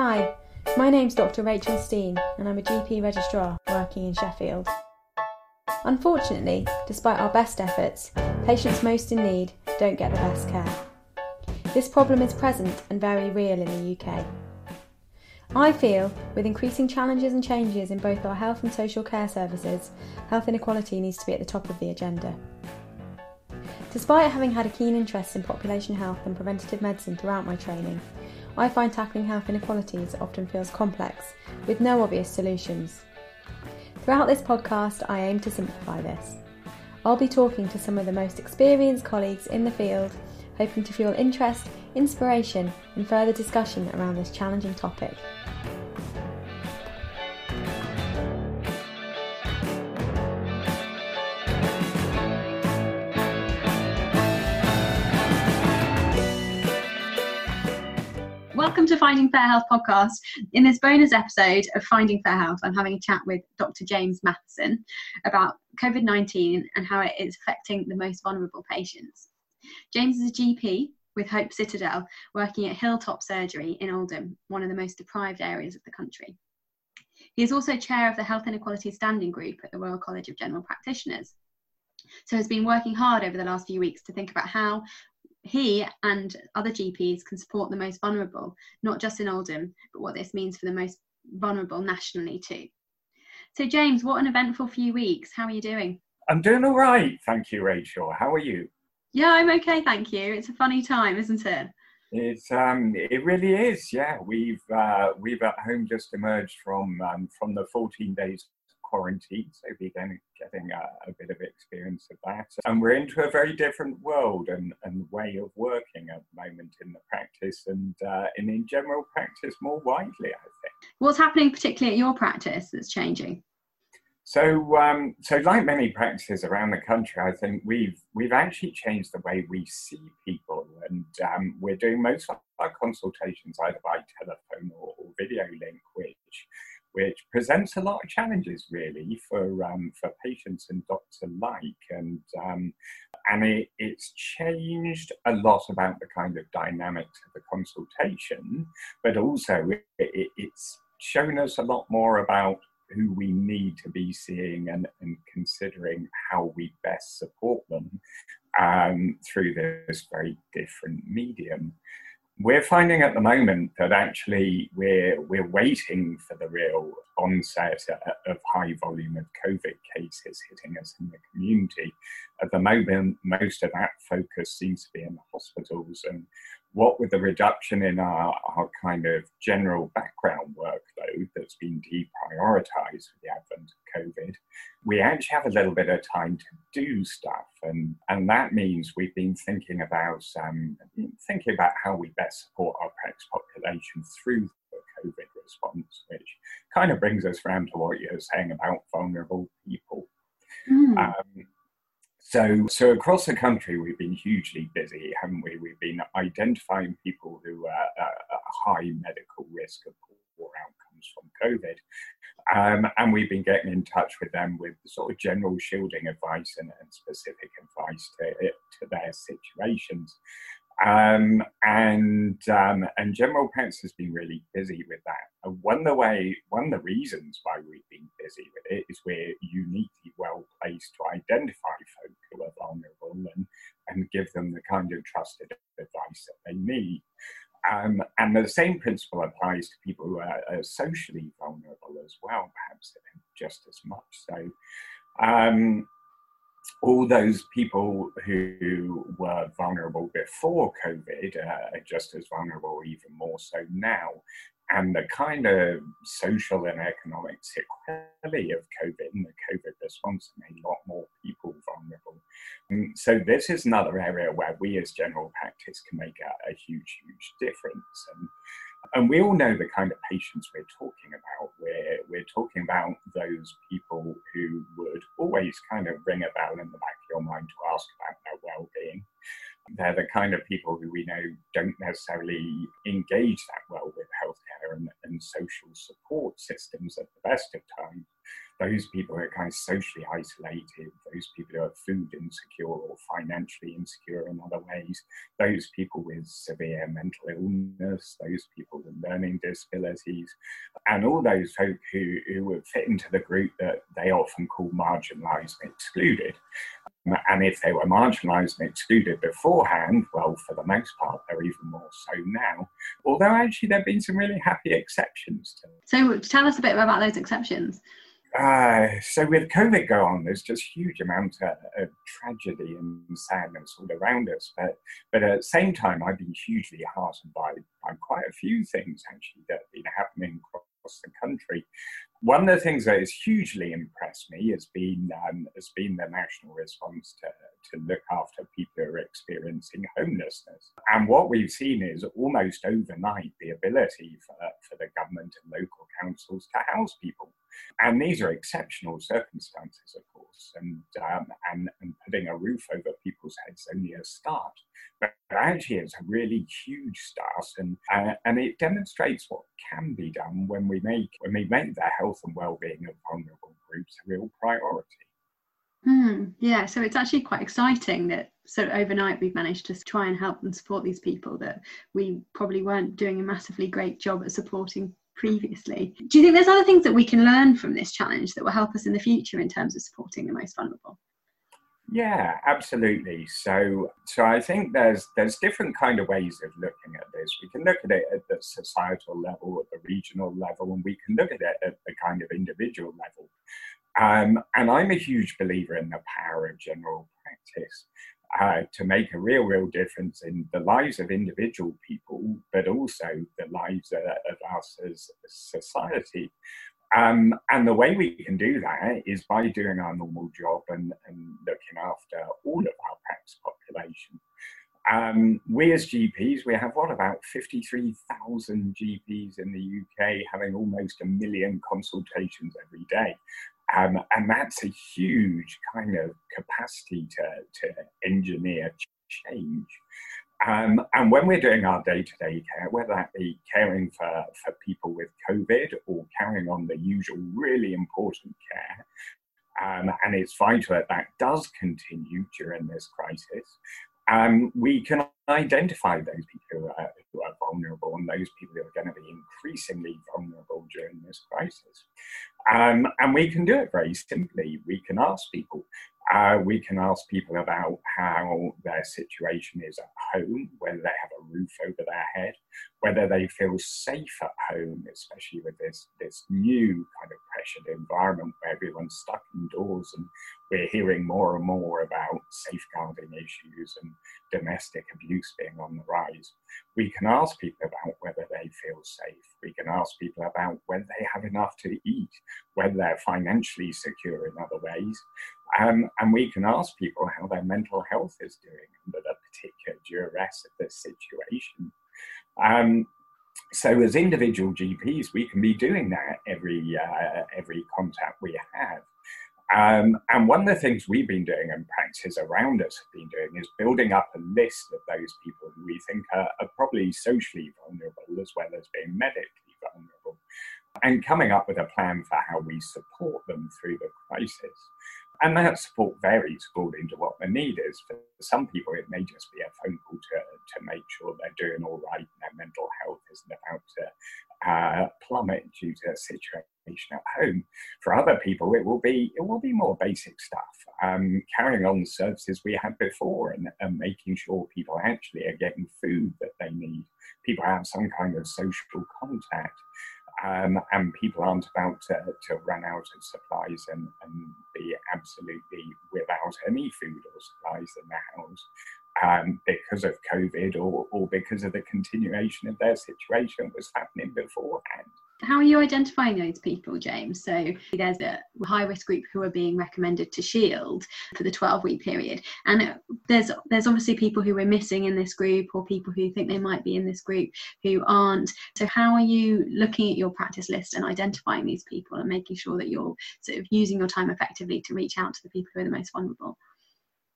Hi, my name's Dr. Rachel Steen, and I'm a GP registrar working in Sheffield. Unfortunately, despite our best efforts, patients most in need don't get the best care. This problem is present and very real in the UK. I feel, with increasing challenges and changes in both our health and social care services, health inequality needs to be at the top of the agenda. Despite having had a keen interest in population health and preventative medicine throughout my training, I find tackling health inequalities often feels complex, with no obvious solutions. Throughout this podcast, I aim to simplify this. I'll be talking to some of the most experienced colleagues in the field, hoping to fuel interest, inspiration, and further discussion around this challenging topic. To Finding Fair Health podcast. In this bonus episode of Finding Fair Health, I'm having a chat with Dr. James Matheson about COVID 19 and how it is affecting the most vulnerable patients. James is a GP with Hope Citadel, working at Hilltop Surgery in Oldham, one of the most deprived areas of the country. He is also chair of the Health Inequality Standing Group at the Royal College of General Practitioners. So has been working hard over the last few weeks to think about how he and other GPs can support the most vulnerable, not just in Oldham, but what this means for the most vulnerable nationally too. So, James, what an eventful few weeks. How are you doing? I'm doing all right. Thank you, Rachel. How are you? Yeah, I'm okay. Thank you. It's a funny time, isn't it? It's um, it really is. Yeah, we've uh, we've at home just emerged from um, from the 14 days quarantine, so we're getting, getting a, a, bit of experience of that. And we're into a very different world and, and way of working at the moment in the practice and, uh, and in general practice more widely, I think. What's happening particularly at your practice that's changing? So, um, so like many practices around the country, I think we've we've actually changed the way we see people, and um, we're doing most of our consultations either by telephone or, or video link, which which presents a lot of challenges really for um, for patients and doctors alike, and um, and it, it's changed a lot about the kind of dynamics of the consultation, but also it, it, it's shown us a lot more about who we need to be seeing and, and considering how we best support them um, through this very different medium we're finding at the moment that actually we're we're waiting for the real onset of high volume of COVID cases hitting us in the community. At the moment, most of that focus seems to be in the hospitals, and what with the reduction in our, our kind of general background workload that's been deprioritized with the advent of COVID, we actually have a little bit of time to do stuff. And, and that means we've been thinking about um, thinking about how we best support our practice population through the COVID response, which kind of brings us around to what you're saying about vulnerable people. Mm. Um, so, so across the country, we've been hugely busy, haven't we? We've been identifying people who are at high medical risk of poor outcomes from COVID. Um, and we've been getting in touch with them with sort of general shielding advice and, and specific advice to, to their situations. Um, and um, and general practice has been really busy with that. And one of the way, one of the reasons why we've been busy with it is we're uniquely well placed to identify folk who are vulnerable and and give them the kind of trusted advice that they need. Um, and the same principle applies to people who are, are, socially vulnerable as well, perhaps just as much so. All those people who were vulnerable before COVID uh, are just as vulnerable, even more so now. And the kind of social and economic sequelae of COVID and the COVID response made a lot more people vulnerable. And so this is another area where we as general practice can make a, a huge, huge difference. And and we all know the kind of patients we're talking about. We're, we're talking about those people who would always kind of ring a bell in the back of your mind to ask about their well being. They're the kind of people who we know don't necessarily engage that well with healthcare and, and social support systems at the best of times. Those people who are kind of socially isolated, those people who are food insecure or financially insecure in other ways, those people with severe mental illness, those people with learning disabilities, and all those folk who, who would fit into the group that they often call marginalised and excluded. Um, and if they were marginalised and excluded beforehand, well, for the most part, they're even more so now. Although actually, there have been some really happy exceptions. To so, tell us a bit about those exceptions. Uh, so with COVID going on, there's just huge amount of, of, tragedy and sadness all around us. But but at the same time, I've been hugely heartened by, by quite a few things actually that have been happening across the country. One of the things that has hugely impressed me has been um, has been the national response to, to look after people who are experiencing homelessness. And what we've seen is almost overnight the ability for, for the government and local councils to house people. And these are exceptional circumstances, of course, and, um, and, and putting a roof over people's heads only a start. But actually, it's a really huge start, and uh, and it demonstrates what can be done when we make when we make the health and well-being of vulnerable groups a real priority. Mm, yeah, so it's actually quite exciting that so overnight we've managed to try and help and support these people that we probably weren't doing a massively great job at supporting previously. Do you think there's other things that we can learn from this challenge that will help us in the future in terms of supporting the most vulnerable? Yeah, absolutely. So, so I think there's there's different kind of ways of looking at this. We can look at it at the societal level, at the regional level, and we can look at it at the kind of individual level. Um, and I'm a huge believer in the power of general practice uh, to make a real, real difference in the lives of individual people, but also the lives of, of us as a society. Um, and the way we can do that is by doing our normal job and, and looking after all of our practice population. Um, we as GPs, we have what about 53,000 GPs in the UK having almost a million consultations every day. Um, and that's a huge kind of capacity to, to engineer change. Um, and when we're doing our day to day care, whether that be caring for, for people with COVID or carrying on the usual really important care, um, and it's vital that that does continue during this crisis, um, we can identify those people who are, who are, vulnerable and those people who are going to be increasingly vulnerable during this crisis. Um, and we can do it very simply. We can ask people, uh, we can ask people about how their situation is at home, whether they have a roof over their head, whether they feel safe at home, especially with this, this new kind of pressured environment where everyone's stuck indoors and we're hearing more and more about safeguarding issues and domestic abuse being on the rise. We can ask people about whether they feel safe. We can ask people about whether they have enough to eat, whether they're financially secure in other ways. Um, and we can ask people how their mental health is doing under the particular duress of this situation. Um, so, as individual GPs, we can be doing that every uh, every contact we have. Um, and one of the things we've been doing and practices around us have been doing is building up a list of those people who we think are, are probably socially vulnerable as well as being medically vulnerable, and coming up with a plan for how we support them through the crisis. And that support varies according to what the need is. For some people, it may just be a phone call to, to make sure they're doing all right and their mental health isn't about to uh, plummet due to a situation at home. For other people, it will be it will be more basic stuff, um, carrying on the services we had before and, and making sure people actually are getting food that they need. People have some kind of social contact um, and people aren't about to, to run out of supplies and, and, be absolutely without any food or supplies in their house um, because of COVID or, or because of the continuation of their situation was happening beforehand. How are you identifying those people, James? So there's a high risk group who are being recommended to Shield for the 12 week period, and there's there's obviously people who are missing in this group or people who think they might be in this group who aren't. So how are you looking at your practice list and identifying these people and making sure that you're sort of using your time effectively to reach out to the people who are the most vulnerable?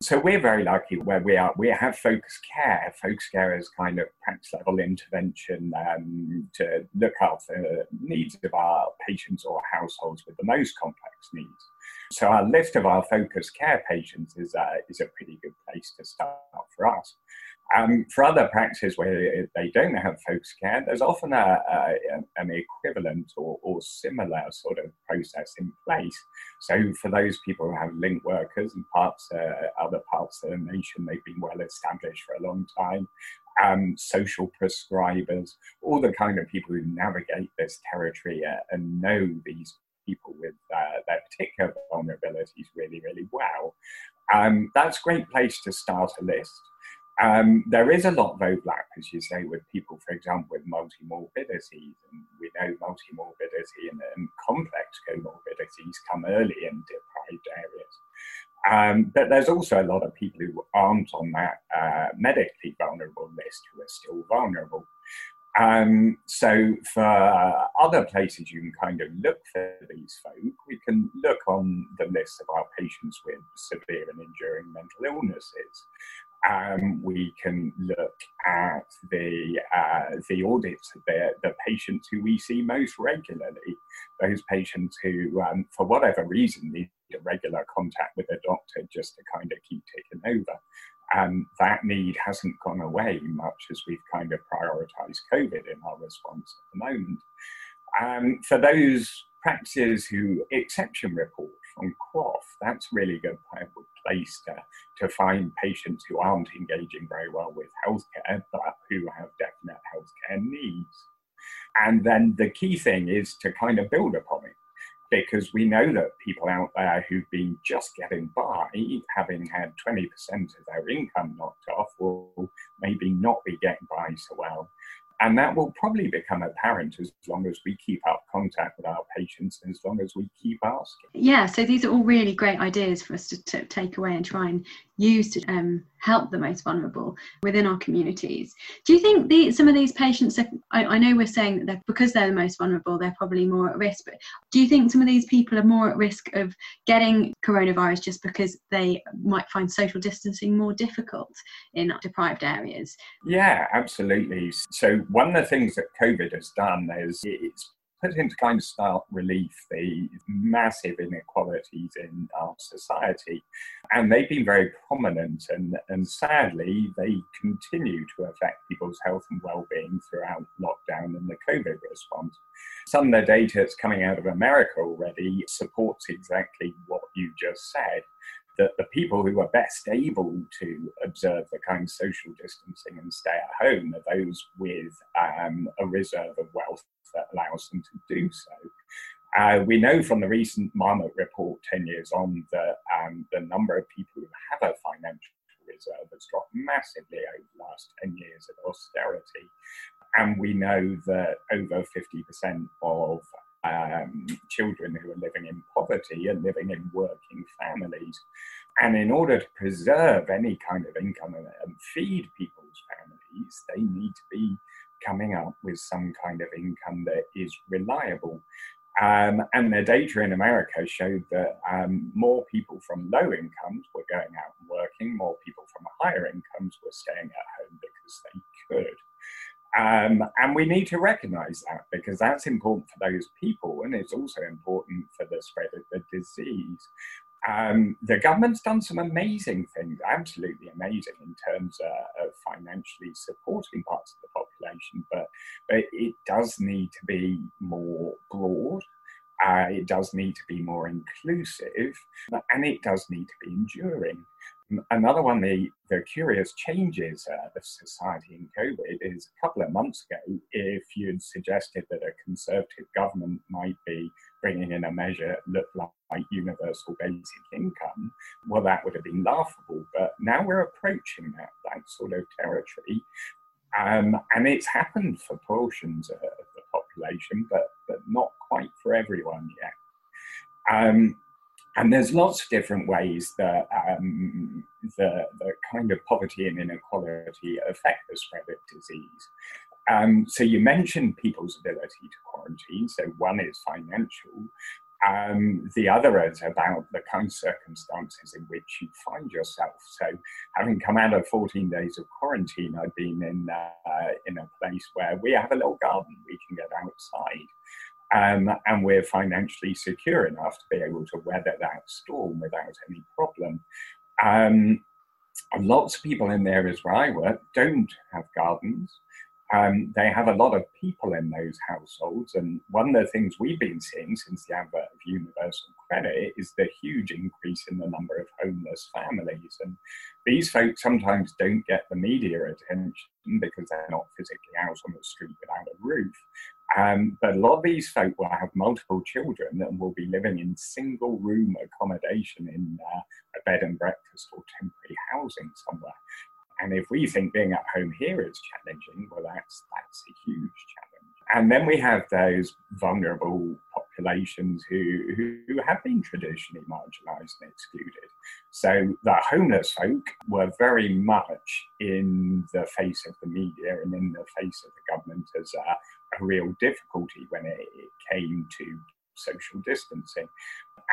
So we're very lucky where we are. We have focus care. Focus care is kind of practice level intervention um, to look after the needs of our patients or households with the most complex needs. So our list of our focus care patients is, uh, is a pretty good place to start for us. Um, for other practices where they don't have focus care, there's often a, a, an equivalent or, or, similar sort of process in place. So for those people who have link workers and parts, uh, other parts of the nation, they've been well established for a long time. Um, social prescribers, all the kind of people who navigate this territory uh, and know these people with uh, their particular vulnerabilities really, really well. Um, that's a great place to start a list. Um, there is a lot of overlap, as you say, with people, for example, with multimorbidities. And we know multimorbidity and, and complex comorbidities come early in deprived areas. Um, but there's also a lot of people who aren't on that uh, medically vulnerable list who are still vulnerable. Um, so for other places you can kind of look for these folk, we can look on the list of our patients with severe and enduring mental illnesses. Um, we can look at the uh, the audits of the, the patients who we see most regularly, those patients who, um, for whatever reason, need a regular contact with a doctor just to kind of keep ticking over. And that need hasn't gone away much as we've kind of prioritized COVID in our response at the moment. Um, for those practices who exception report from QOF, that's really a good place to, to find patients who aren't engaging very well with healthcare, but who have definite healthcare needs. And then the key thing is to kind of build upon it because we know that people out there who've been just getting by, having had 20% of their income knocked off, will maybe not be getting by so well. And that will probably become apparent as long as we keep up contact with our patients and as long as we keep asking. Yeah, so these are all really great ideas for us to, to take away and try and use to um, help the most vulnerable within our communities. Do you think the, some of these patients, are, I, I, know we're saying that they're, because they're the most vulnerable, they're probably more at risk, but do you think some of these people are more at risk of getting coronavirus just because they might find social distancing more difficult in deprived areas? Yeah, absolutely. So, one of the things that COVID has done is it's put into kind of stark relief the massive inequalities in our society. And they've been very prominent, and, and sadly, they continue to affect people's health and well being throughout lockdown and the COVID response. Some of the data that's coming out of America already supports exactly what you just said that the people who are best able to observe the kind of social distancing and stay at home are those with um, a reserve of wealth that allows them to do so. Uh, we know from the recent Marmot report 10 years on that um, the number of people who have a financial reserve has dropped massively over the last 10 years of austerity. And we know that over 50% of um, children who are living in poverty are living in working families. And in order to preserve any kind of income and, and feed people's families, they need to be coming up with some kind of income that is reliable. Um, and the data in America showed that um, more people from low incomes were going out and working, more people from higher incomes were staying at home because they could. Um, and we need to recognize that because that's important for those people and it's also important for the spread of the disease. Um, the government's done some amazing things, absolutely amazing, in terms uh, of financially supporting parts of the population, but, but it does need to be more broad. Uh, it does need to be more inclusive, and it does need to be enduring. Another one, the, the curious changes uh, of society in COVID is a couple of months ago, if you'd suggested that a conservative government might be bringing in a measure that looked like universal basic income, well, that would have been laughable. But now we're approaching that, that sort of territory. Um, and it's happened for portions of the population, but, but not quite for everyone yet. Um, and there's lots of different ways that um, the, the kind of poverty and inequality affect the spread of disease. Um, so you mentioned people's ability to quarantine. So one is financial. Um, the other is about the kind of circumstances in which you find yourself. So, having come out of 14 days of quarantine, I've been in uh, in a place where we have a little garden. We can get outside. Um, and we're financially secure enough to be able to weather that storm without any problem. Um, lots of people in the areas where I work don't have gardens. Um, they have a lot of people in those households, and one of the things we've been seeing since the advent of universal credit is the huge increase in the number of homeless families. And these folks sometimes don't get the media attention because they're not physically out on the street without a roof. Um, but a lot of these folk will have multiple children and will be living in single room accommodation in uh, a bed and breakfast or temporary housing somewhere. And if we think being at home here is challenging, well, that's, that's a huge challenge. And then we have those vulnerable populations who, who have been traditionally marginalised and excluded. So the homeless folk were very much in the face of the media and in the face of the government as a, a real difficulty when it, it came to social distancing.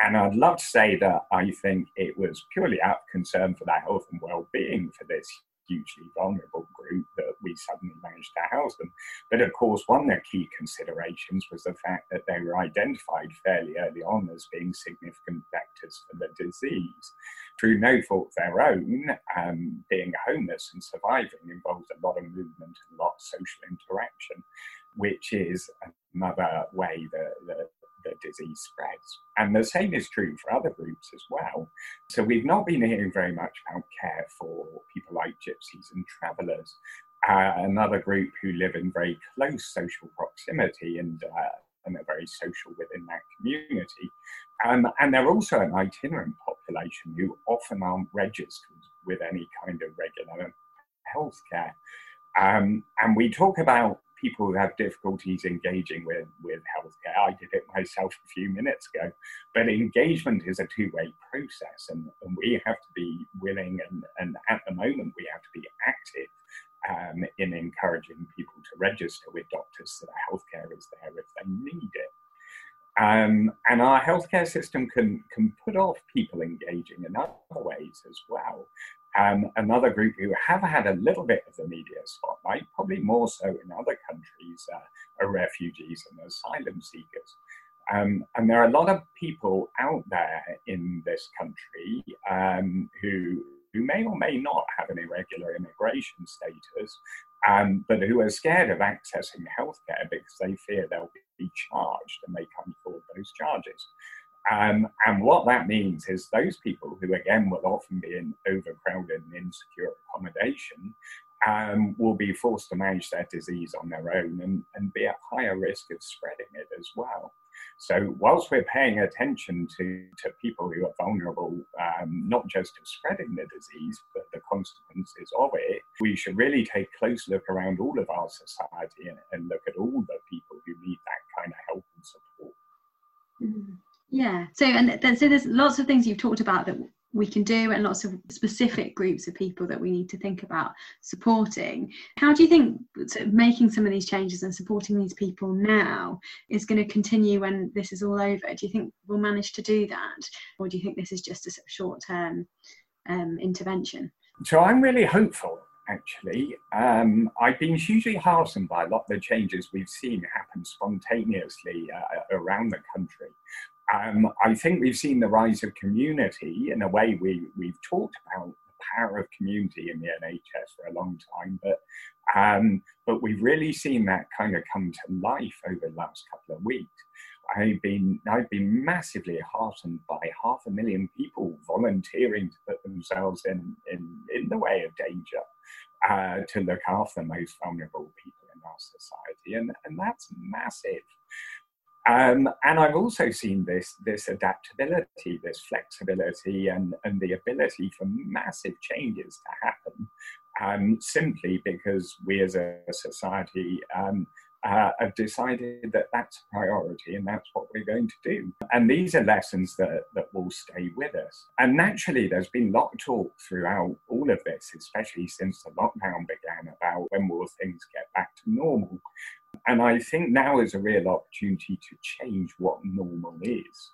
And I'd love to say that I think it was purely out of concern for their health and well-being for this hugely vulnerable group that we suddenly managed to house them. But of course, one of the key considerations was the fact that they were identified fairly early on as being significant vectors for the disease. Through no fault of their own, um, being homeless and surviving involves a lot of movement and a lot of social interaction, which is another way that, that the disease spreads. And the same is true for other groups as well. So we've not been hearing very much about care for people like gypsies and travellers, uh, another group who live in very close social proximity and uh, and are very social within that community. Um, and they're also an itinerant population who often aren't registered with any kind of regular healthcare. Um, and we talk about people who have difficulties engaging with, with healthcare. I did it myself a few minutes ago. But engagement is a two way process, and, and, we have to be willing, and, and at the moment, we have to be active um, in encouraging people to register with doctors so that healthcare is there if they need it. Um, and our healthcare system can, can put off people engaging in other ways as well. Um, another group who have had a little bit of the media spotlight, probably more so in other countries, uh, are refugees and asylum seekers. Um, and there are a lot of people out there in this country um, who, who may or may not have an irregular immigration status, um, but who are scared of accessing healthcare because they fear they'll be charged and they can't afford those charges. Um, and what that means is those people who, again, will often be in overcrowded and insecure accommodation um, will be forced to manage their disease on their own and, and be at higher risk of spreading it as well. So, whilst we're paying attention to, to people who are vulnerable, um, not just to spreading the disease, but the consequences of it, we should really take a close look around all of our society and, and look at all the people who need that kind of help and support. Mm-hmm. Yeah. So and so there's lots of things you've talked about that we can do and lots of specific groups of people that we need to think about supporting. How do you think sort of making some of these changes and supporting these people now is going to continue when this is all over? Do you think we'll manage to do that? Or do you think this is just a short term um, intervention? So I'm really hopeful actually. Um, I've been hugely heartened by a lot of the changes we've seen happen spontaneously uh, around the country. Um, I think we've seen the rise of community in a way we, we've talked about the power of community in the NHS for a long time, but um, but we've really seen that kind of come to life over the last couple of weeks. I've been I've been massively heartened by half a million people volunteering to put themselves in in, in the way of danger uh, to look after the most vulnerable people in our society, and and that's massive. Um, and I've also seen this, this adaptability, this flexibility, and, and the ability for massive changes to happen um, simply because we as a society um, uh, have decided that that's a priority and that's what we're going to do. And these are lessons that, that will stay with us. And naturally, there's been a lot of talk throughout all of this, especially since the lockdown began, about when will things get back to normal. And I think now is a real opportunity to change what normal is.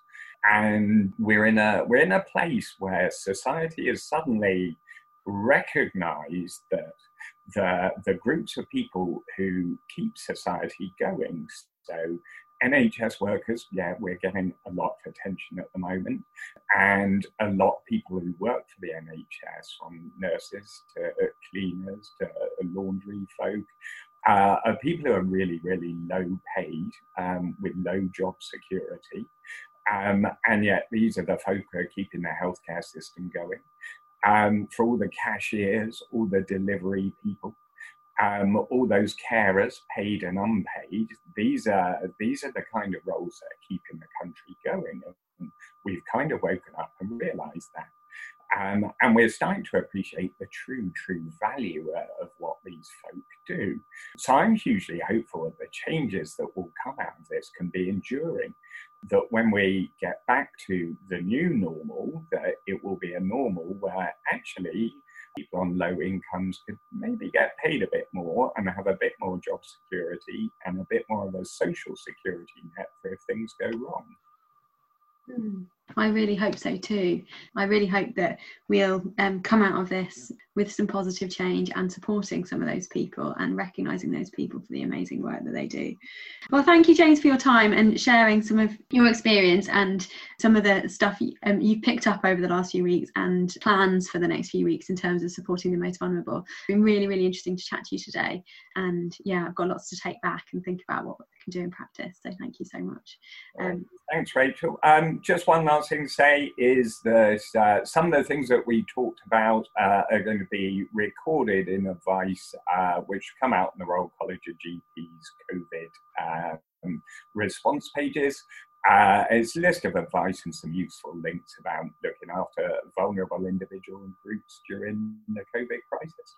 and we're in a we're in a place where society has suddenly recognized that the the groups of people who keep society going so NHS workers, yeah, we're getting a lot of attention at the moment, and a lot of people who work for the NHS, from nurses to cleaners to laundry folk, uh, are people who are really, really low paid um, with low job security. Um, and yet, these are the folk who are keeping the healthcare system going. Um, for all the cashiers, all the delivery people, um, all those carers, paid and unpaid, these are these are the kind of roles that are keeping the country going. And we've kind of woken up and realised that. Um, and we're starting to appreciate the true, true value uh, of what these folk do. So I'm hugely hopeful that the changes that will come out of this can be enduring. That when we get back to the new normal, that it will be a normal where actually people on low incomes could maybe get paid a bit more and have a bit more job security and a bit more of a social security net for if things go wrong. Mm. I really hope so too. I really hope that we'll um, come out of this with some positive change and supporting some of those people and recognising those people for the amazing work that they do. Well, thank you, James, for your time and sharing some of your experience and some of the stuff um, you've picked up over the last few weeks and plans for the next few weeks in terms of supporting the most vulnerable. It's been really, really interesting to chat to you today. And yeah, I've got lots to take back and think about what we can do in practice. So thank you so much. Um, Thanks, Rachel. Um, just one last thing to say is that uh, some of the things that we talked about uh, are going to be recorded in advice, uh, which come out in the Royal College of GPs COVID um, response pages. Uh, it's a list of advice and some useful links about looking after vulnerable individual and groups during the COVID crisis.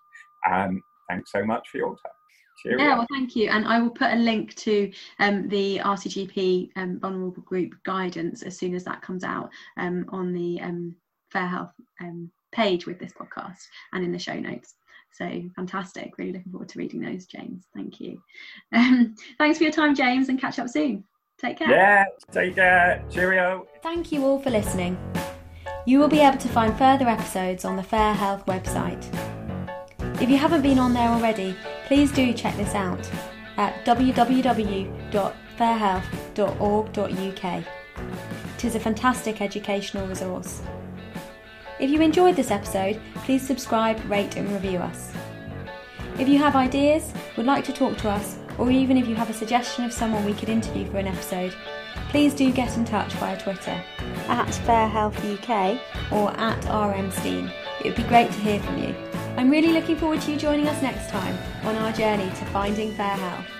Um, thanks so much for your time. Cheerio. Yeah, well, thank you. And I will put a link to um, the RCGP um, Vulnerable Group guidance as soon as that comes out um, on the um, Fair Health um, page with this podcast and in the show notes. So fantastic. Really looking forward to reading those, James. Thank you. Um, thanks for your time, James, and catch up soon. Take care. Yeah, take care. Cheerio. Thank you all for listening. You will be able to find further episodes on the Fair Health website. If you haven't been on there already, please do check this out at www.fairhealth.org.uk. It is a fantastic educational resource. If you enjoyed this episode, please subscribe, rate, and review us. If you have ideas, would like to talk to us, or even if you have a suggestion of someone we could interview for an episode, please do get in touch via Twitter at FairHealthUK or at RMSteen. It would be great to hear from you. I'm really looking forward to you joining us next time on our journey to finding fair health.